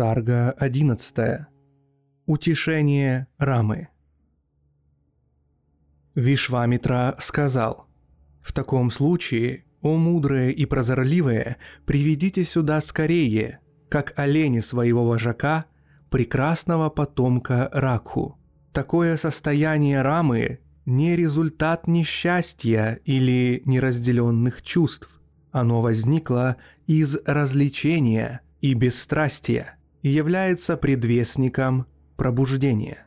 Сарга 11. Утешение Рамы. Вишвамитра сказал, «В таком случае, о мудрые и прозорливые, приведите сюда скорее, как олени своего вожака, прекрасного потомка Ракху. Такое состояние Рамы не результат несчастья или неразделенных чувств. Оно возникло из развлечения и бесстрастия является предвестником пробуждения.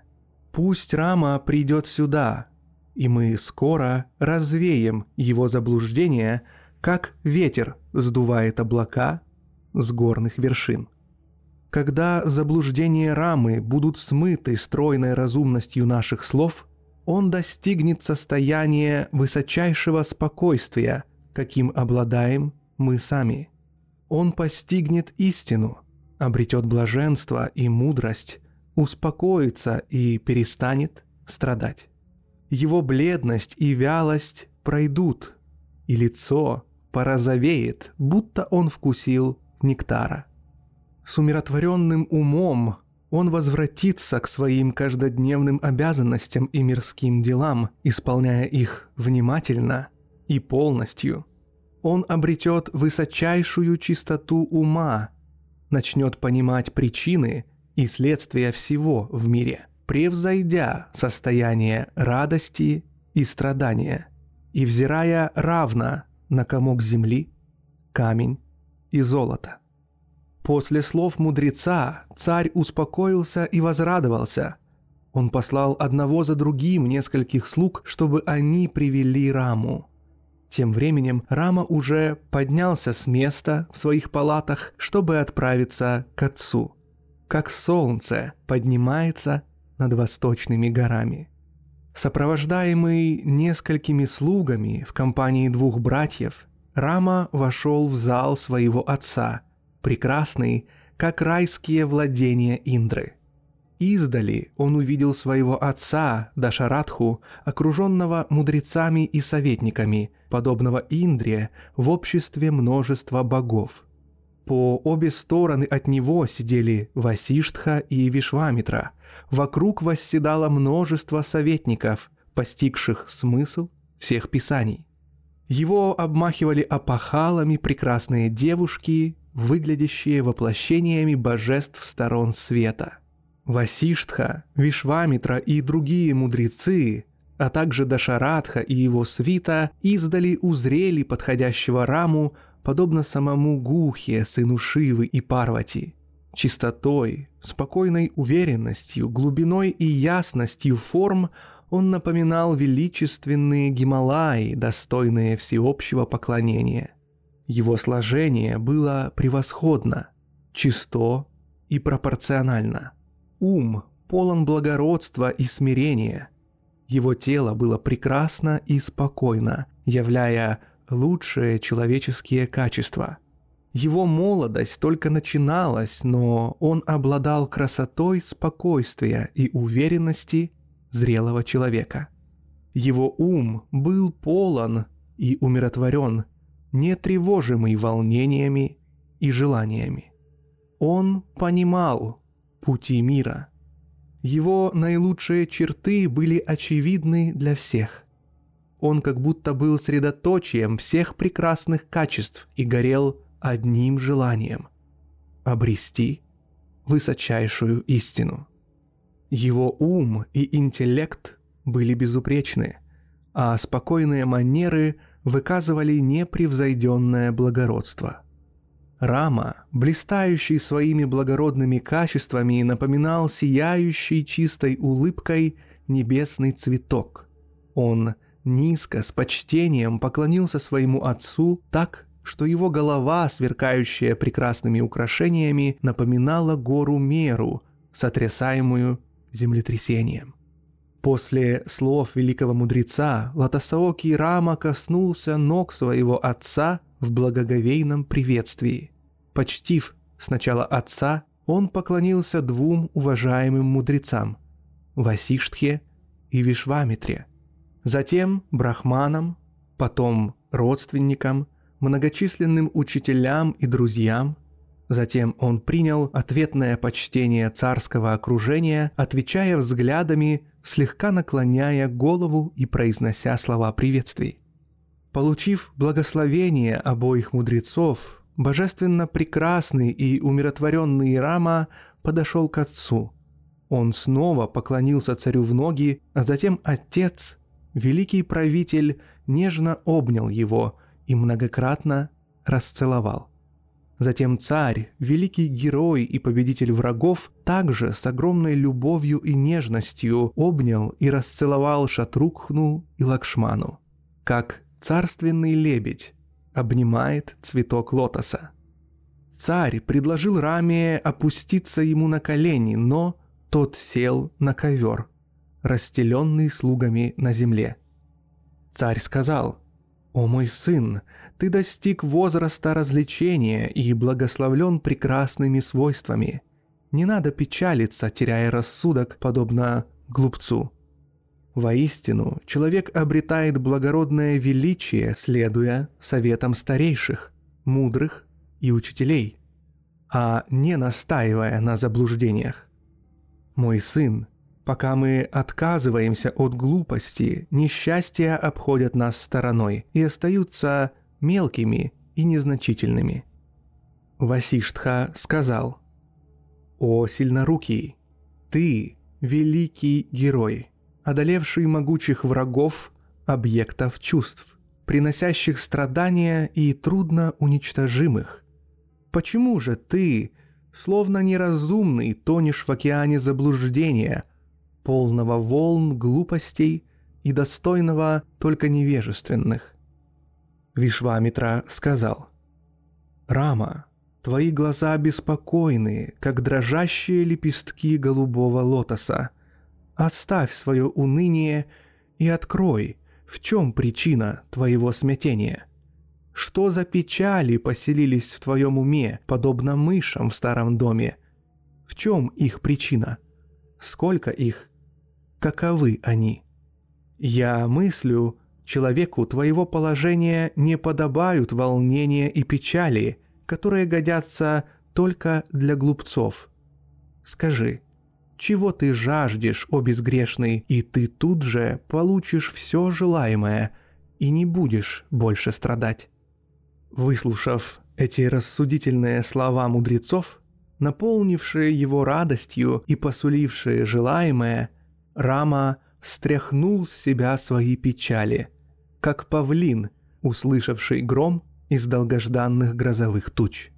Пусть Рама придет сюда, и мы скоро развеем его заблуждение, как ветер сдувает облака с горных вершин. Когда заблуждения Рамы будут смыты стройной разумностью наших слов, он достигнет состояния высочайшего спокойствия, каким обладаем мы сами. Он постигнет истину, обретет блаженство и мудрость, успокоится и перестанет страдать. Его бледность и вялость пройдут, и лицо порозовеет, будто он вкусил нектара. С умиротворенным умом он возвратится к своим каждодневным обязанностям и мирским делам, исполняя их внимательно и полностью. Он обретет высочайшую чистоту ума, начнет понимать причины и следствия всего в мире, превзойдя состояние радости и страдания, и взирая равно на комок земли, камень и золото. После слов мудреца царь успокоился и возрадовался. Он послал одного за другим нескольких слуг, чтобы они привели Раму – тем временем Рама уже поднялся с места в своих палатах, чтобы отправиться к отцу. Как солнце поднимается над восточными горами. Сопровождаемый несколькими слугами в компании двух братьев, Рама вошел в зал своего отца, прекрасный, как райские владения Индры – Издали он увидел своего отца, Дашаратху, окруженного мудрецами и советниками, подобного Индре, в обществе множества богов. По обе стороны от него сидели Васиштха и Вишвамитра. Вокруг восседало множество советников, постигших смысл всех писаний. Его обмахивали опахалами прекрасные девушки, выглядящие воплощениями божеств сторон света – Васиштха, Вишвамитра и другие мудрецы, а также Дашарадха и его свита издали узрели подходящего Раму, подобно самому Гухе, сыну Шивы и Парвати. Чистотой, спокойной уверенностью, глубиной и ясностью форм он напоминал величественные Гималаи, достойные всеобщего поклонения. Его сложение было превосходно, чисто и пропорционально – ум полон благородства и смирения. Его тело было прекрасно и спокойно, являя лучшие человеческие качества. Его молодость только начиналась, но он обладал красотой спокойствия и уверенности зрелого человека. Его ум был полон и умиротворен, не тревожимый волнениями и желаниями. Он понимал, пути мира. Его наилучшие черты были очевидны для всех. Он как будто был средоточием всех прекрасных качеств и горел одним желанием – обрести высочайшую истину. Его ум и интеллект были безупречны, а спокойные манеры выказывали непревзойденное благородство – Рама, блистающий своими благородными качествами, напоминал сияющий чистой улыбкой небесный цветок. Он низко, с почтением поклонился своему отцу так, что его голова, сверкающая прекрасными украшениями, напоминала гору Меру, сотрясаемую землетрясением. После слов великого мудреца Латасаоки Рама коснулся ног своего отца в благоговейном приветствии. Почтив сначала отца, он поклонился двум уважаемым мудрецам – Васиштхе и Вишвамитре, затем брахманам, потом родственникам, многочисленным учителям и друзьям. Затем он принял ответное почтение царского окружения, отвечая взглядами, слегка наклоняя голову и произнося слова приветствий. Получив благословение обоих мудрецов, божественно прекрасный и умиротворенный Рама подошел к отцу. Он снова поклонился царю в ноги, а затем отец, великий правитель, нежно обнял его и многократно расцеловал. Затем царь, великий герой и победитель врагов, также с огромной любовью и нежностью обнял и расцеловал Шатрукхну и Лакшману, как царственный лебедь обнимает цветок лотоса. Царь предложил Раме опуститься ему на колени, но тот сел на ковер, расстеленный слугами на земле. Царь сказал, «О мой сын, ты достиг возраста развлечения и благословлен прекрасными свойствами. Не надо печалиться, теряя рассудок, подобно глупцу. Воистину, человек обретает благородное величие, следуя советам старейших, мудрых и учителей, а не настаивая на заблуждениях. Мой сын, пока мы отказываемся от глупости, несчастья обходят нас стороной и остаются мелкими и незначительными. Васиштха сказал, «О, сильнорукий, ты – великий герой, одолевший могучих врагов, объектов чувств, приносящих страдания и трудно уничтожимых. Почему же ты, словно неразумный, тонешь в океане заблуждения, полного волн глупостей и достойного только невежественных? Вишвамитра сказал, «Рама, твои глаза беспокойны, как дрожащие лепестки голубого лотоса. Оставь свое уныние и открой, в чем причина твоего смятения. Что за печали поселились в твоем уме, подобно мышам в старом доме? В чем их причина? Сколько их? Каковы они? Я мыслю, Человеку твоего положения не подобают волнения и печали, которые годятся только для глупцов. Скажи, чего ты жаждешь, о безгрешный, и ты тут же получишь все желаемое и не будешь больше страдать. Выслушав эти рассудительные слова мудрецов, наполнившие его радостью и посулившие желаемое, Рама стряхнул с себя свои печали, как павлин, услышавший гром из долгожданных грозовых туч.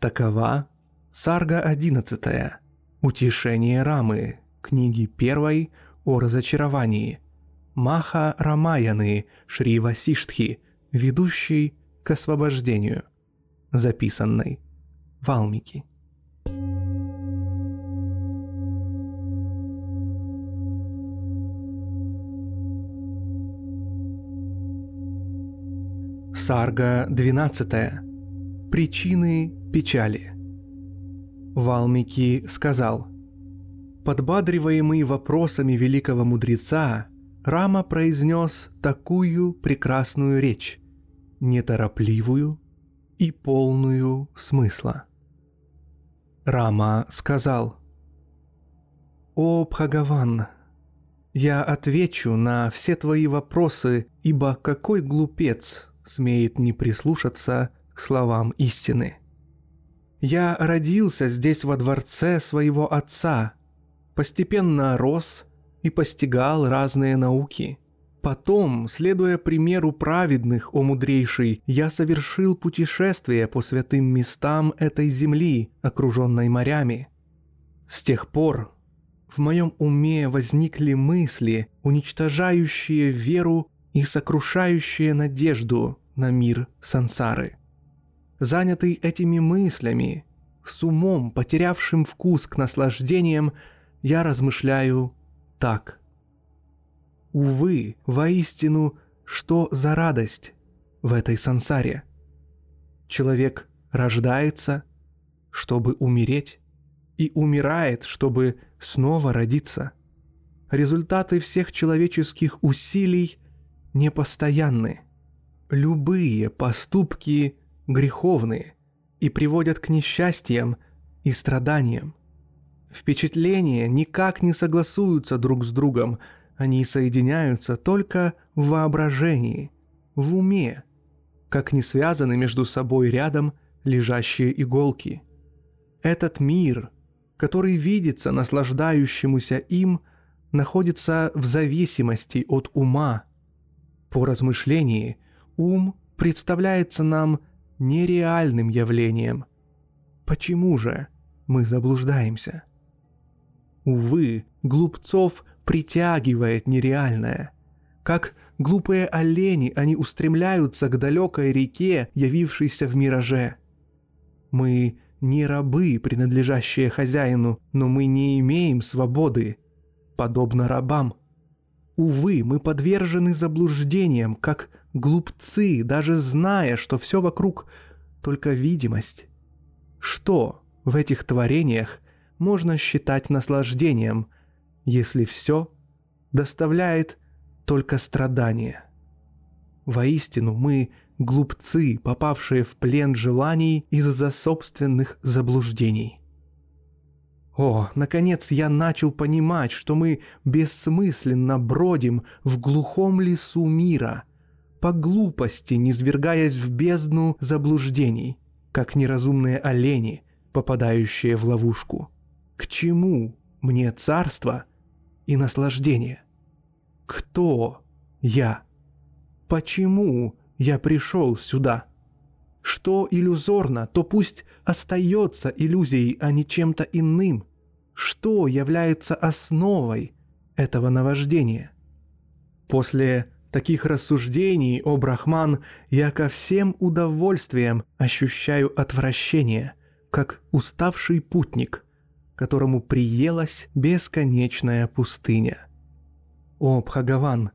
Такова Сарга 11. Утешение Рамы, книги первой о разочаровании. Маха Рамаяны Шри Васиштхи, ведущий к освобождению. Записанной Валмики. Сарга 12. Причины печали. Валмики сказал, Подбадриваемый вопросами великого мудреца, Рама произнес такую прекрасную речь, неторопливую и полную смысла. Рама сказал, «О, Бхагаван, я отвечу на все твои вопросы, ибо какой глупец смеет не прислушаться к словам истины. Я родился здесь во дворце своего отца, постепенно рос и постигал разные науки. Потом, следуя примеру праведных, о мудрейший, я совершил путешествие по святым местам этой земли, окруженной морями. С тех пор в моем уме возникли мысли, уничтожающие веру и сокрушающие надежду на мир сансары. Занятый этими мыслями, с умом, потерявшим вкус к наслаждениям, я размышляю так. Увы, воистину, что за радость в этой сансаре? Человек рождается, чтобы умереть, и умирает, чтобы снова родиться. Результаты всех человеческих усилий непостоянны. Любые поступки греховные и приводят к несчастьям и страданиям. Впечатления никак не согласуются друг с другом, они соединяются только в воображении, в уме, как не связаны между собой рядом лежащие иголки. Этот мир, который видится наслаждающемуся им, находится в зависимости от ума. По размышлении, ум представляется нам нереальным явлением. Почему же мы заблуждаемся? Увы, глупцов притягивает нереальное. Как глупые олени, они устремляются к далекой реке, явившейся в мираже. Мы не рабы, принадлежащие хозяину, но мы не имеем свободы, подобно рабам. Увы, мы подвержены заблуждениям, как глупцы, даже зная, что все вокруг только видимость. Что в этих творениях можно считать наслаждением, если все доставляет только страдания? Воистину, мы глупцы, попавшие в плен желаний из-за собственных заблуждений. О, наконец я начал понимать, что мы бессмысленно бродим в глухом лесу мира, по глупости низвергаясь в бездну заблуждений, как неразумные олени, попадающие в ловушку. К чему мне царство и наслаждение? Кто я? Почему я пришел сюда. Что иллюзорно, то пусть остается иллюзией, а не чем-то иным. Что является основой этого наваждения? После таких рассуждений, о Брахман, я ко всем удовольствиям ощущаю отвращение, как уставший путник, которому приелась бесконечная пустыня. О, Бхагаван,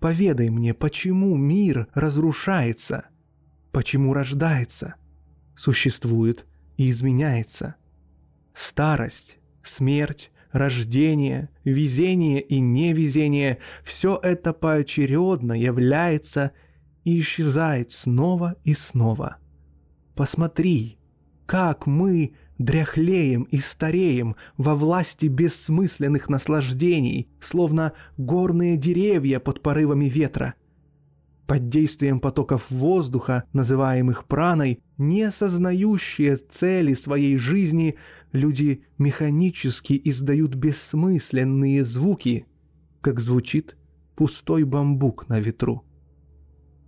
Поведай мне, почему мир разрушается? Почему рождается? Существует и изменяется? Старость, смерть, рождение, везение и невезение – все это поочередно является и исчезает снова и снова. Посмотри, как мы дряхлеем и стареем во власти бессмысленных наслаждений, словно горные деревья под порывами ветра. Под действием потоков воздуха, называемых праной, не сознающие цели своей жизни, люди механически издают бессмысленные звуки, как звучит пустой бамбук на ветру.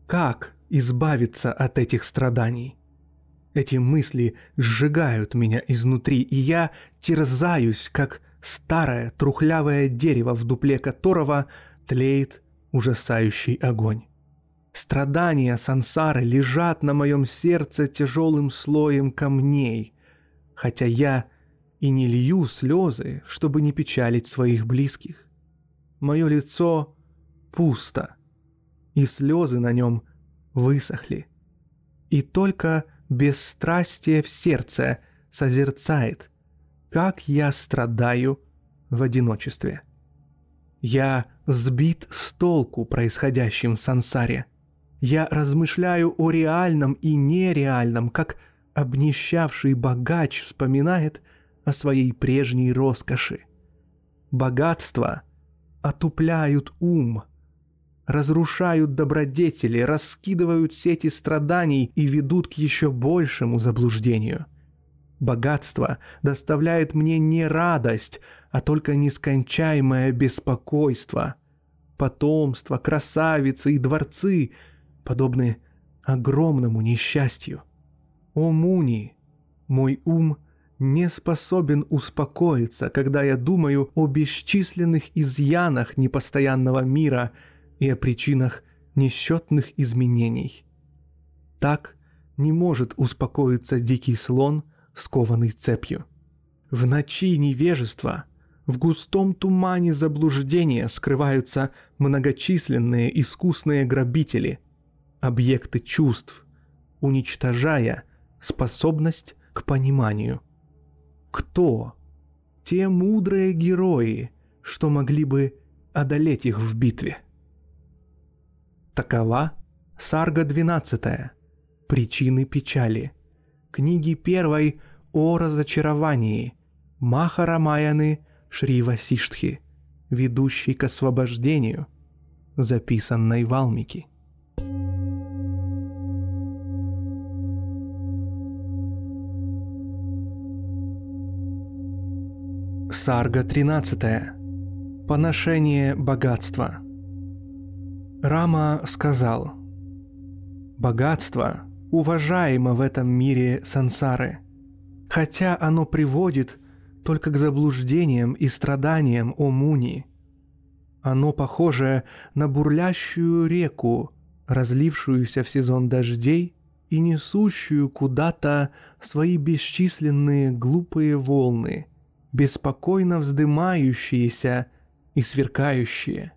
Как избавиться от этих страданий? Эти мысли сжигают меня изнутри, и я терзаюсь, как старое трухлявое дерево, в дупле которого тлеет ужасающий огонь. Страдания сансары лежат на моем сердце тяжелым слоем камней, хотя я и не лью слезы, чтобы не печалить своих близких. Мое лицо пусто, и слезы на нем высохли. И только бесстрастие в сердце созерцает, как я страдаю в одиночестве. Я сбит с толку происходящим в сансаре. Я размышляю о реальном и нереальном, как обнищавший богач вспоминает о своей прежней роскоши. Богатства отупляют ум, разрушают добродетели, раскидывают сети страданий и ведут к еще большему заблуждению. Богатство доставляет мне не радость, а только нескончаемое беспокойство. Потомство, красавицы и дворцы подобны огромному несчастью. О, Муни, мой ум не способен успокоиться, когда я думаю о бесчисленных изъянах непостоянного мира и о причинах несчетных изменений. Так не может успокоиться дикий слон, скованный цепью. В ночи невежества, в густом тумане заблуждения скрываются многочисленные искусные грабители, объекты чувств, уничтожая способность к пониманию. Кто? Те мудрые герои, что могли бы одолеть их в битве. Такова Сарга 12. Причины печали. Книги первой о разочаровании. Махарамаяны Шрива Сиштхи, ведущий к освобождению, записанной в Сарга 13. Поношение богатства. Рама сказал, «Богатство уважаемо в этом мире сансары, хотя оно приводит только к заблуждениям и страданиям о Муни. Оно похоже на бурлящую реку, разлившуюся в сезон дождей и несущую куда-то свои бесчисленные глупые волны, беспокойно вздымающиеся и сверкающие.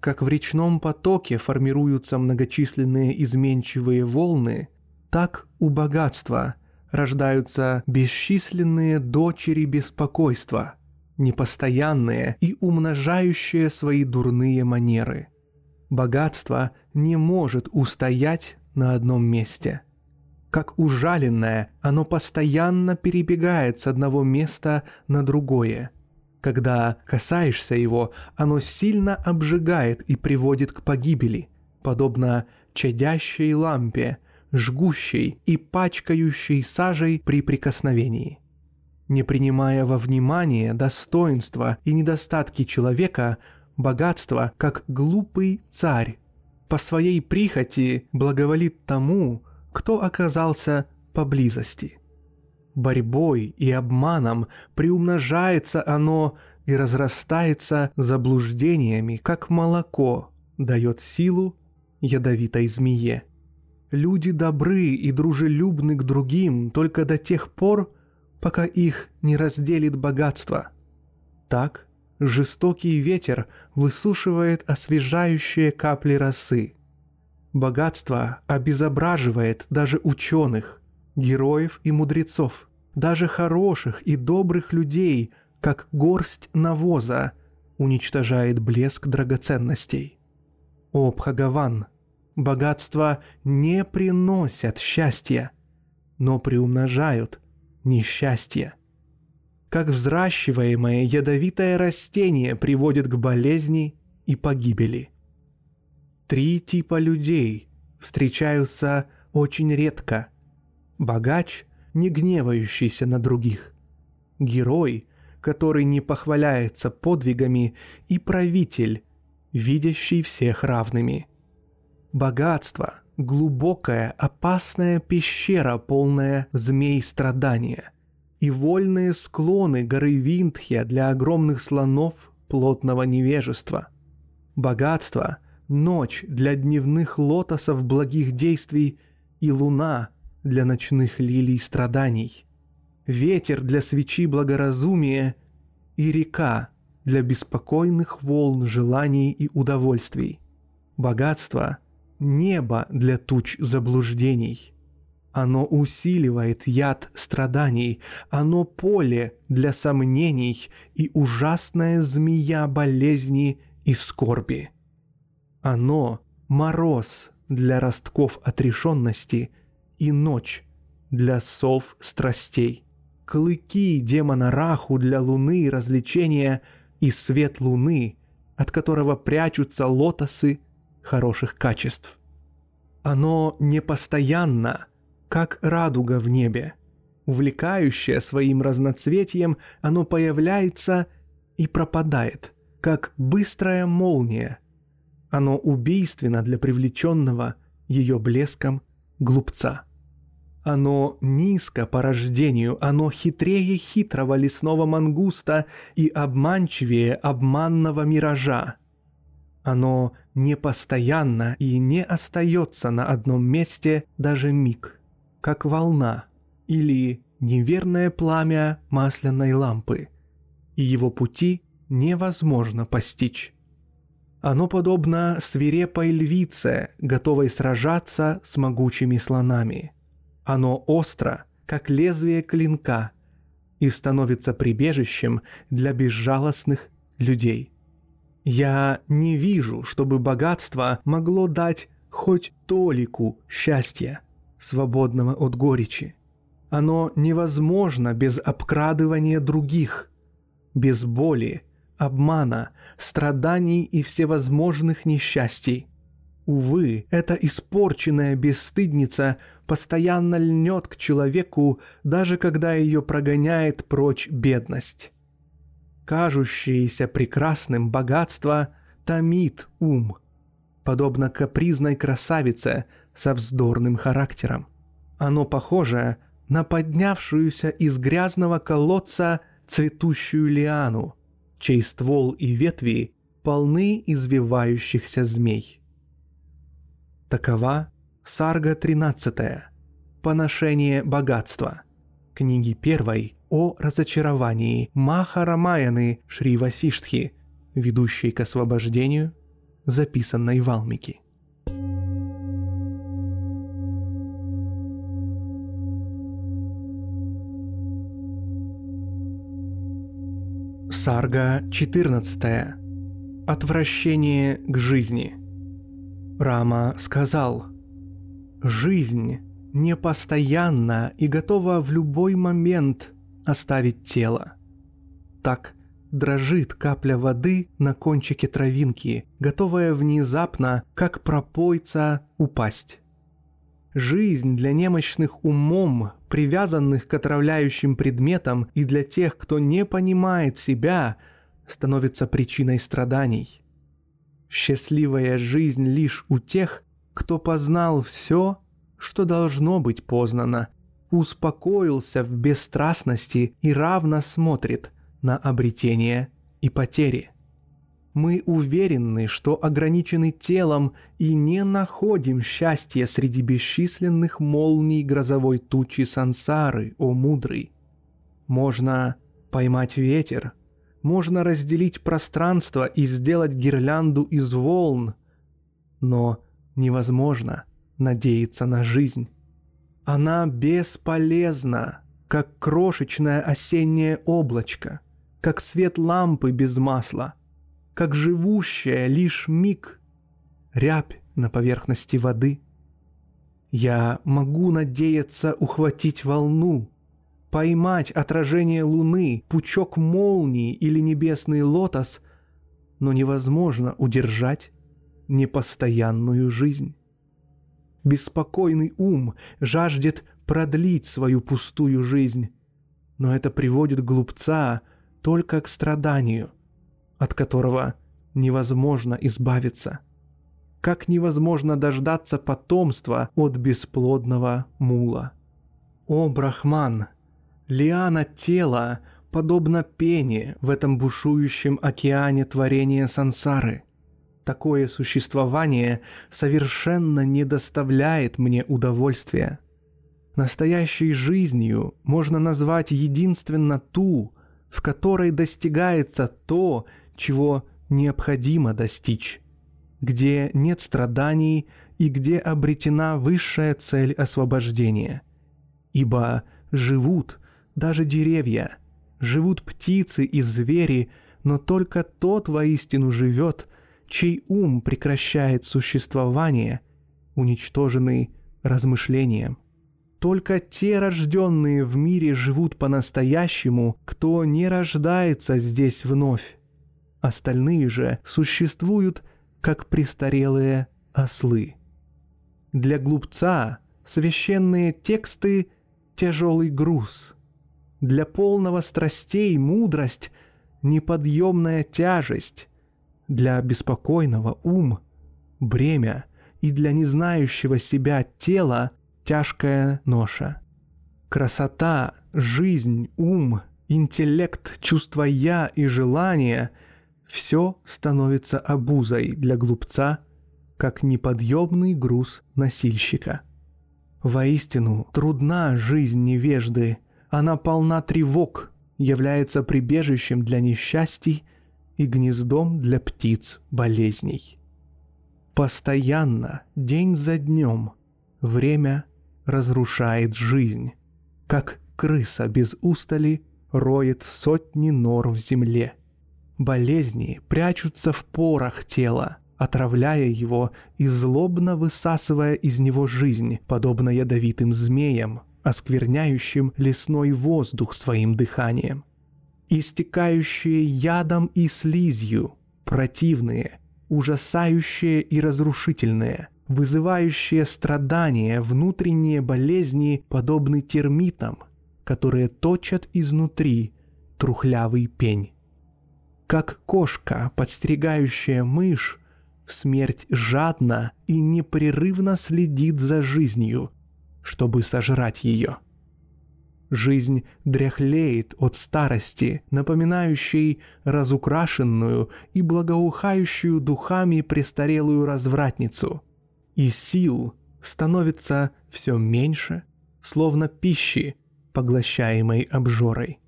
Как в речном потоке формируются многочисленные изменчивые волны, так у богатства рождаются бесчисленные дочери беспокойства, непостоянные и умножающие свои дурные манеры. Богатство не может устоять на одном месте – как ужаленное, оно постоянно перебегает с одного места на другое. Когда касаешься его, оно сильно обжигает и приводит к погибели, подобно чадящей лампе, жгущей и пачкающей сажей при прикосновении. Не принимая во внимание достоинства и недостатки человека, богатство, как глупый царь, по своей прихоти благоволит тому, кто оказался поблизости. Борьбой и обманом приумножается оно и разрастается заблуждениями, как молоко дает силу ядовитой змее. Люди добры и дружелюбны к другим только до тех пор, пока их не разделит богатство. Так жестокий ветер высушивает освежающие капли росы – Богатство обезображивает даже ученых, героев и мудрецов, даже хороших и добрых людей, как горсть навоза, уничтожает блеск драгоценностей. О, Бхагаван, богатства не приносят счастья, но приумножают несчастье. Как взращиваемое ядовитое растение приводит к болезни и погибели. Три типа людей встречаются очень редко. Богач, не гневающийся на других. Герой, который не похваляется подвигами, и правитель, видящий всех равными. Богатство — глубокая, опасная пещера, полная змей страдания. И вольные склоны горы Виндхья для огромных слонов плотного невежества. Богатство — ночь для дневных лотосов благих действий и луна для ночных лилий страданий, ветер для свечи благоразумия и река для беспокойных волн желаний и удовольствий, богатство — небо для туч заблуждений. Оно усиливает яд страданий, оно поле для сомнений и ужасная змея болезни и скорби. Оно — мороз для ростков отрешенности и ночь для сов страстей. Клыки демона Раху для луны развлечения и свет луны, от которого прячутся лотосы хороших качеств. Оно непостоянно, как радуга в небе. Увлекающее своим разноцветием, оно появляется и пропадает, как быстрая молния, оно убийственно для привлеченного ее блеском глупца. Оно низко по рождению, оно хитрее хитрого лесного мангуста и обманчивее обманного миража. Оно непостоянно и не остается на одном месте даже миг, как волна или неверное пламя масляной лампы, и его пути невозможно постичь. Оно подобно свирепой львице, готовой сражаться с могучими слонами. Оно остро, как лезвие клинка, и становится прибежищем для безжалостных людей. Я не вижу, чтобы богатство могло дать хоть толику счастья, свободного от горечи. Оно невозможно без обкрадывания других, без боли, обмана, страданий и всевозможных несчастий. Увы, эта испорченная бесстыдница постоянно льнет к человеку, даже когда ее прогоняет прочь бедность. Кажущееся прекрасным богатство томит ум, подобно капризной красавице со вздорным характером. Оно похоже на поднявшуюся из грязного колодца цветущую лиану – чей ствол и ветви полны извивающихся змей. Такова Сарга 13. Поношение богатства. Книги первой о разочаровании Махарамаяны Шри Васиштхи, ведущей к освобождению, записанной в Сарга 14. Отвращение к жизни. Рама сказал, «Жизнь непостоянна и готова в любой момент оставить тело. Так дрожит капля воды на кончике травинки, готовая внезапно, как пропойца, упасть. Жизнь для немощных умом, привязанных к отравляющим предметам и для тех, кто не понимает себя, становится причиной страданий. Счастливая жизнь лишь у тех, кто познал все, что должно быть познано, успокоился в бесстрастности и равно смотрит на обретение и потери. Мы уверены, что ограничены телом и не находим счастья среди бесчисленных молний грозовой тучи сансары, о мудрый. Можно поймать ветер, можно разделить пространство и сделать гирлянду из волн, но невозможно надеяться на жизнь. Она бесполезна, как крошечное осеннее облачко, как свет лампы без масла — как живущая лишь миг, рябь на поверхности воды. Я могу надеяться ухватить волну, поймать отражение луны, пучок молнии или небесный лотос, но невозможно удержать непостоянную жизнь. Беспокойный ум жаждет продлить свою пустую жизнь, но это приводит глупца только к страданию – от которого невозможно избавиться. Как невозможно дождаться потомства от бесплодного мула. О, Брахман! Лиана тела подобно пене в этом бушующем океане творения сансары. Такое существование совершенно не доставляет мне удовольствия. Настоящей жизнью можно назвать единственно ту, в которой достигается то, чего необходимо достичь, где нет страданий и где обретена высшая цель освобождения. Ибо живут даже деревья, живут птицы и звери, но только тот воистину живет, чей ум прекращает существование, уничтоженный размышлением. Только те рожденные в мире живут по-настоящему, кто не рождается здесь вновь. Остальные же существуют как престарелые ослы. Для глупца священные тексты — тяжелый груз. Для полного страстей мудрость — неподъемная тяжесть. Для беспокойного ум — бремя, и для незнающего себя тела тяжкая ноша. Красота, жизнь, ум, интеллект, чувство «я» и желание — все становится обузой для глупца, как неподъемный груз носильщика. Воистину, трудна жизнь невежды, она полна тревог, является прибежищем для несчастий и гнездом для птиц болезней. Постоянно, день за днем, время разрушает жизнь, как крыса без устали роет сотни нор в земле. Болезни прячутся в порах тела, отравляя его и злобно высасывая из него жизнь, подобно ядовитым змеям, оскверняющим лесной воздух своим дыханием. Истекающие ядом и слизью, противные, ужасающие и разрушительные, вызывающие страдания, внутренние болезни, подобны термитам, которые точат изнутри трухлявый пень. Как кошка, подстерегающая мышь, смерть жадно и непрерывно следит за жизнью, чтобы сожрать ее. Жизнь дряхлеет от старости, напоминающей разукрашенную и благоухающую духами престарелую развратницу. И сил становится все меньше, словно пищи, поглощаемой обжорой.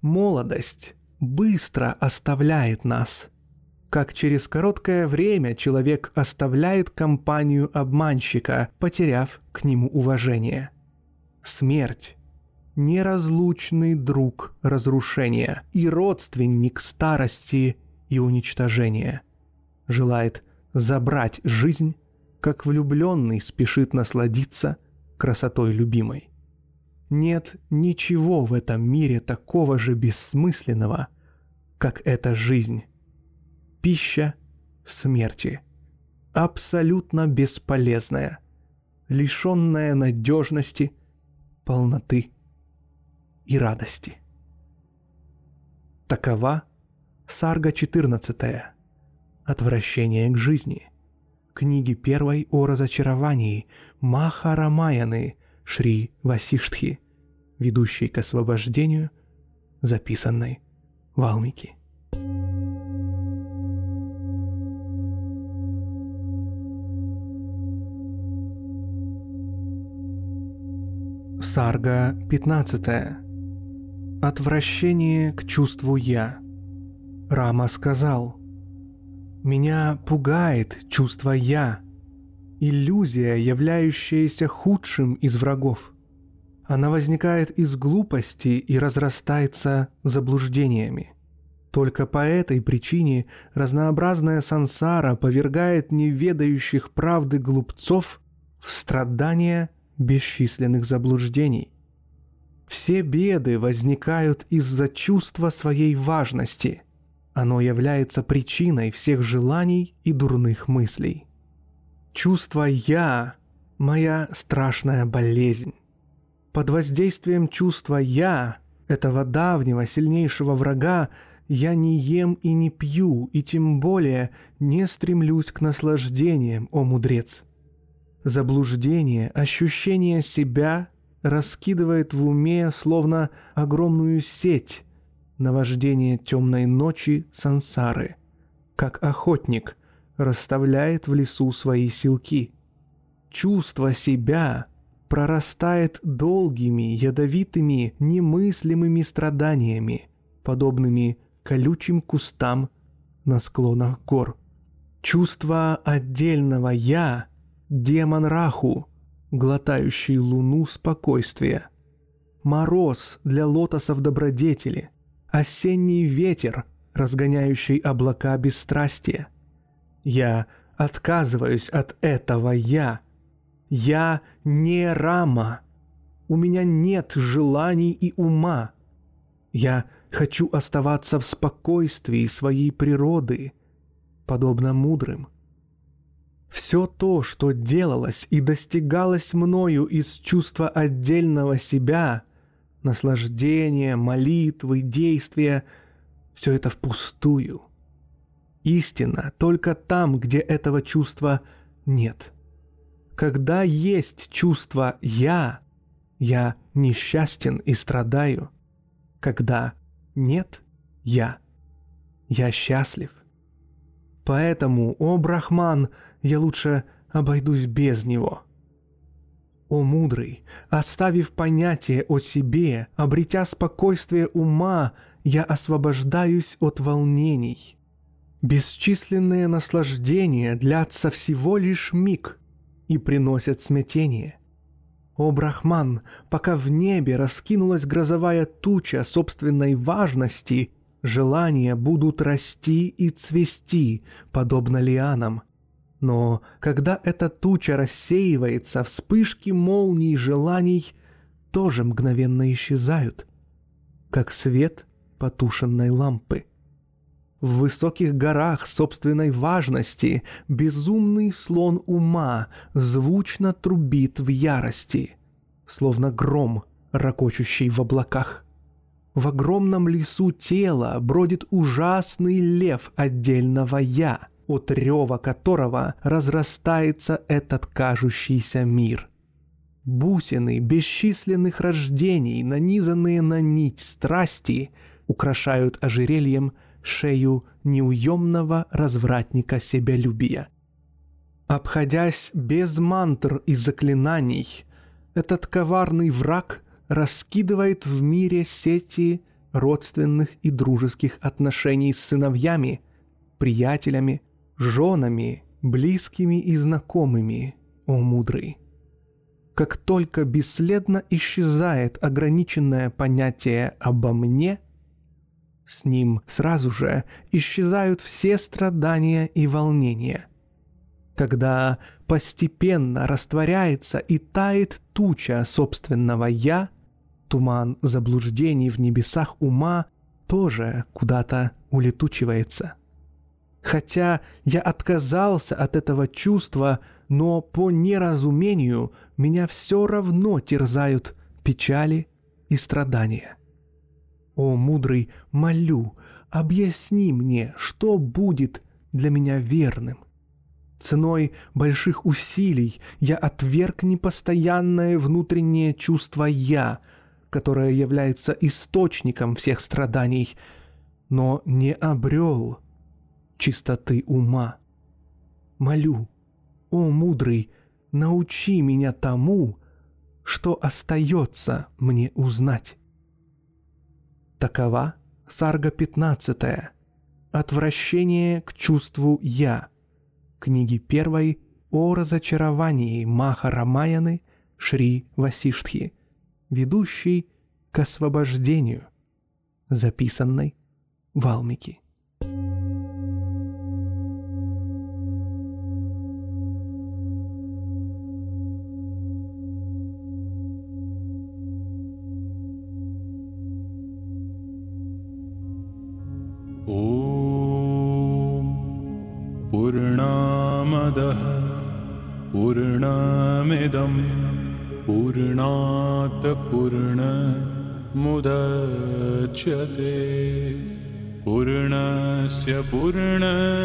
Молодость быстро оставляет нас. Как через короткое время человек оставляет компанию обманщика, потеряв к нему уважение. Смерть неразлучный друг разрушения и родственник старости и уничтожения. Желает забрать жизнь, как влюбленный спешит насладиться красотой любимой. Нет ничего в этом мире такого же бессмысленного, как эта жизнь. Пища смерти. Абсолютно бесполезная, лишенная надежности, полноты и радости. Такова Сарга 14. Отвращение к жизни. Книги первой о разочаровании Маха Рамаяны Шри Васиштхи, ведущей к освобождению, записанной Валмики. Сарга 15. Отвращение к чувству «я». Рама сказал, «Меня пугает чувство «я», иллюзия, являющаяся худшим из врагов. Она возникает из глупости и разрастается заблуждениями. Только по этой причине разнообразная сансара повергает неведающих правды глупцов в страдания бесчисленных заблуждений. Все беды возникают из-за чувства своей важности. Оно является причиной всех желаний и дурных мыслей. Чувство «я» — моя страшная болезнь. Под воздействием чувства «я», этого давнего, сильнейшего врага, я не ем и не пью, и тем более не стремлюсь к наслаждениям, о мудрец. Заблуждение, ощущение себя раскидывает в уме словно огромную сеть наваждение темной ночи сансары, как охотник расставляет в лесу свои силки. Чувство себя прорастает долгими, ядовитыми, немыслимыми страданиями, подобными колючим кустам на склонах гор. Чувство отдельного «я» — демон Раху — глотающий луну спокойствия. Мороз для лотосов добродетели. Осенний ветер, разгоняющий облака бесстрастия. Я отказываюсь от этого «я». Я не рама. У меня нет желаний и ума. Я хочу оставаться в спокойствии своей природы, подобно мудрым. Все то, что делалось и достигалось мною из чувства отдельного себя, наслаждения, молитвы, действия, все это впустую. Истина только там, где этого чувства нет. Когда есть чувство «я», я несчастен и страдаю. Когда нет «я», я счастлив. Поэтому, о Брахман, я лучше обойдусь без него. О мудрый, оставив понятие о себе, обретя спокойствие ума, я освобождаюсь от волнений. Бесчисленные наслаждения длятся всего лишь миг и приносят смятение. О, Брахман, пока в небе раскинулась грозовая туча собственной важности, желания будут расти и цвести, подобно лианам. Но когда эта туча рассеивается, вспышки молний желаний тоже мгновенно исчезают, как свет потушенной лампы. В высоких горах собственной важности безумный слон ума звучно трубит в ярости, словно гром, ракочущий в облаках. В огромном лесу тела бродит ужасный лев отдельного «я», от рева которого разрастается этот кажущийся мир. Бусины бесчисленных рождений, нанизанные на нить страсти — украшают ожерельем шею неуемного развратника себялюбия. Обходясь без мантр и заклинаний, этот коварный враг раскидывает в мире сети родственных и дружеских отношений с сыновьями, приятелями, женами, близкими и знакомыми, о мудрый. Как только бесследно исчезает ограниченное понятие «обо мне», с ним сразу же исчезают все страдания и волнения. Когда постепенно растворяется и тает туча собственного «я», туман заблуждений в небесах ума тоже куда-то улетучивается. Хотя я отказался от этого чувства, но по неразумению меня все равно терзают печали и страдания. О, мудрый, молю, объясни мне, что будет для меня верным. Ценой больших усилий я отверг непостоянное внутреннее чувство «я», которое является источником всех страданий, но не обрел чистоты ума. Молю, о мудрый, научи меня тому, что остается мне узнать. Такова Сарга 15. Отвращение к чувству «я». Книги первой о разочаровании Маха Рамаяны Шри Васиштхи, ведущей к освобождению, записанной Валмики. पूर्णमुदच्यते। पूर्णस्य पूर्णमादाय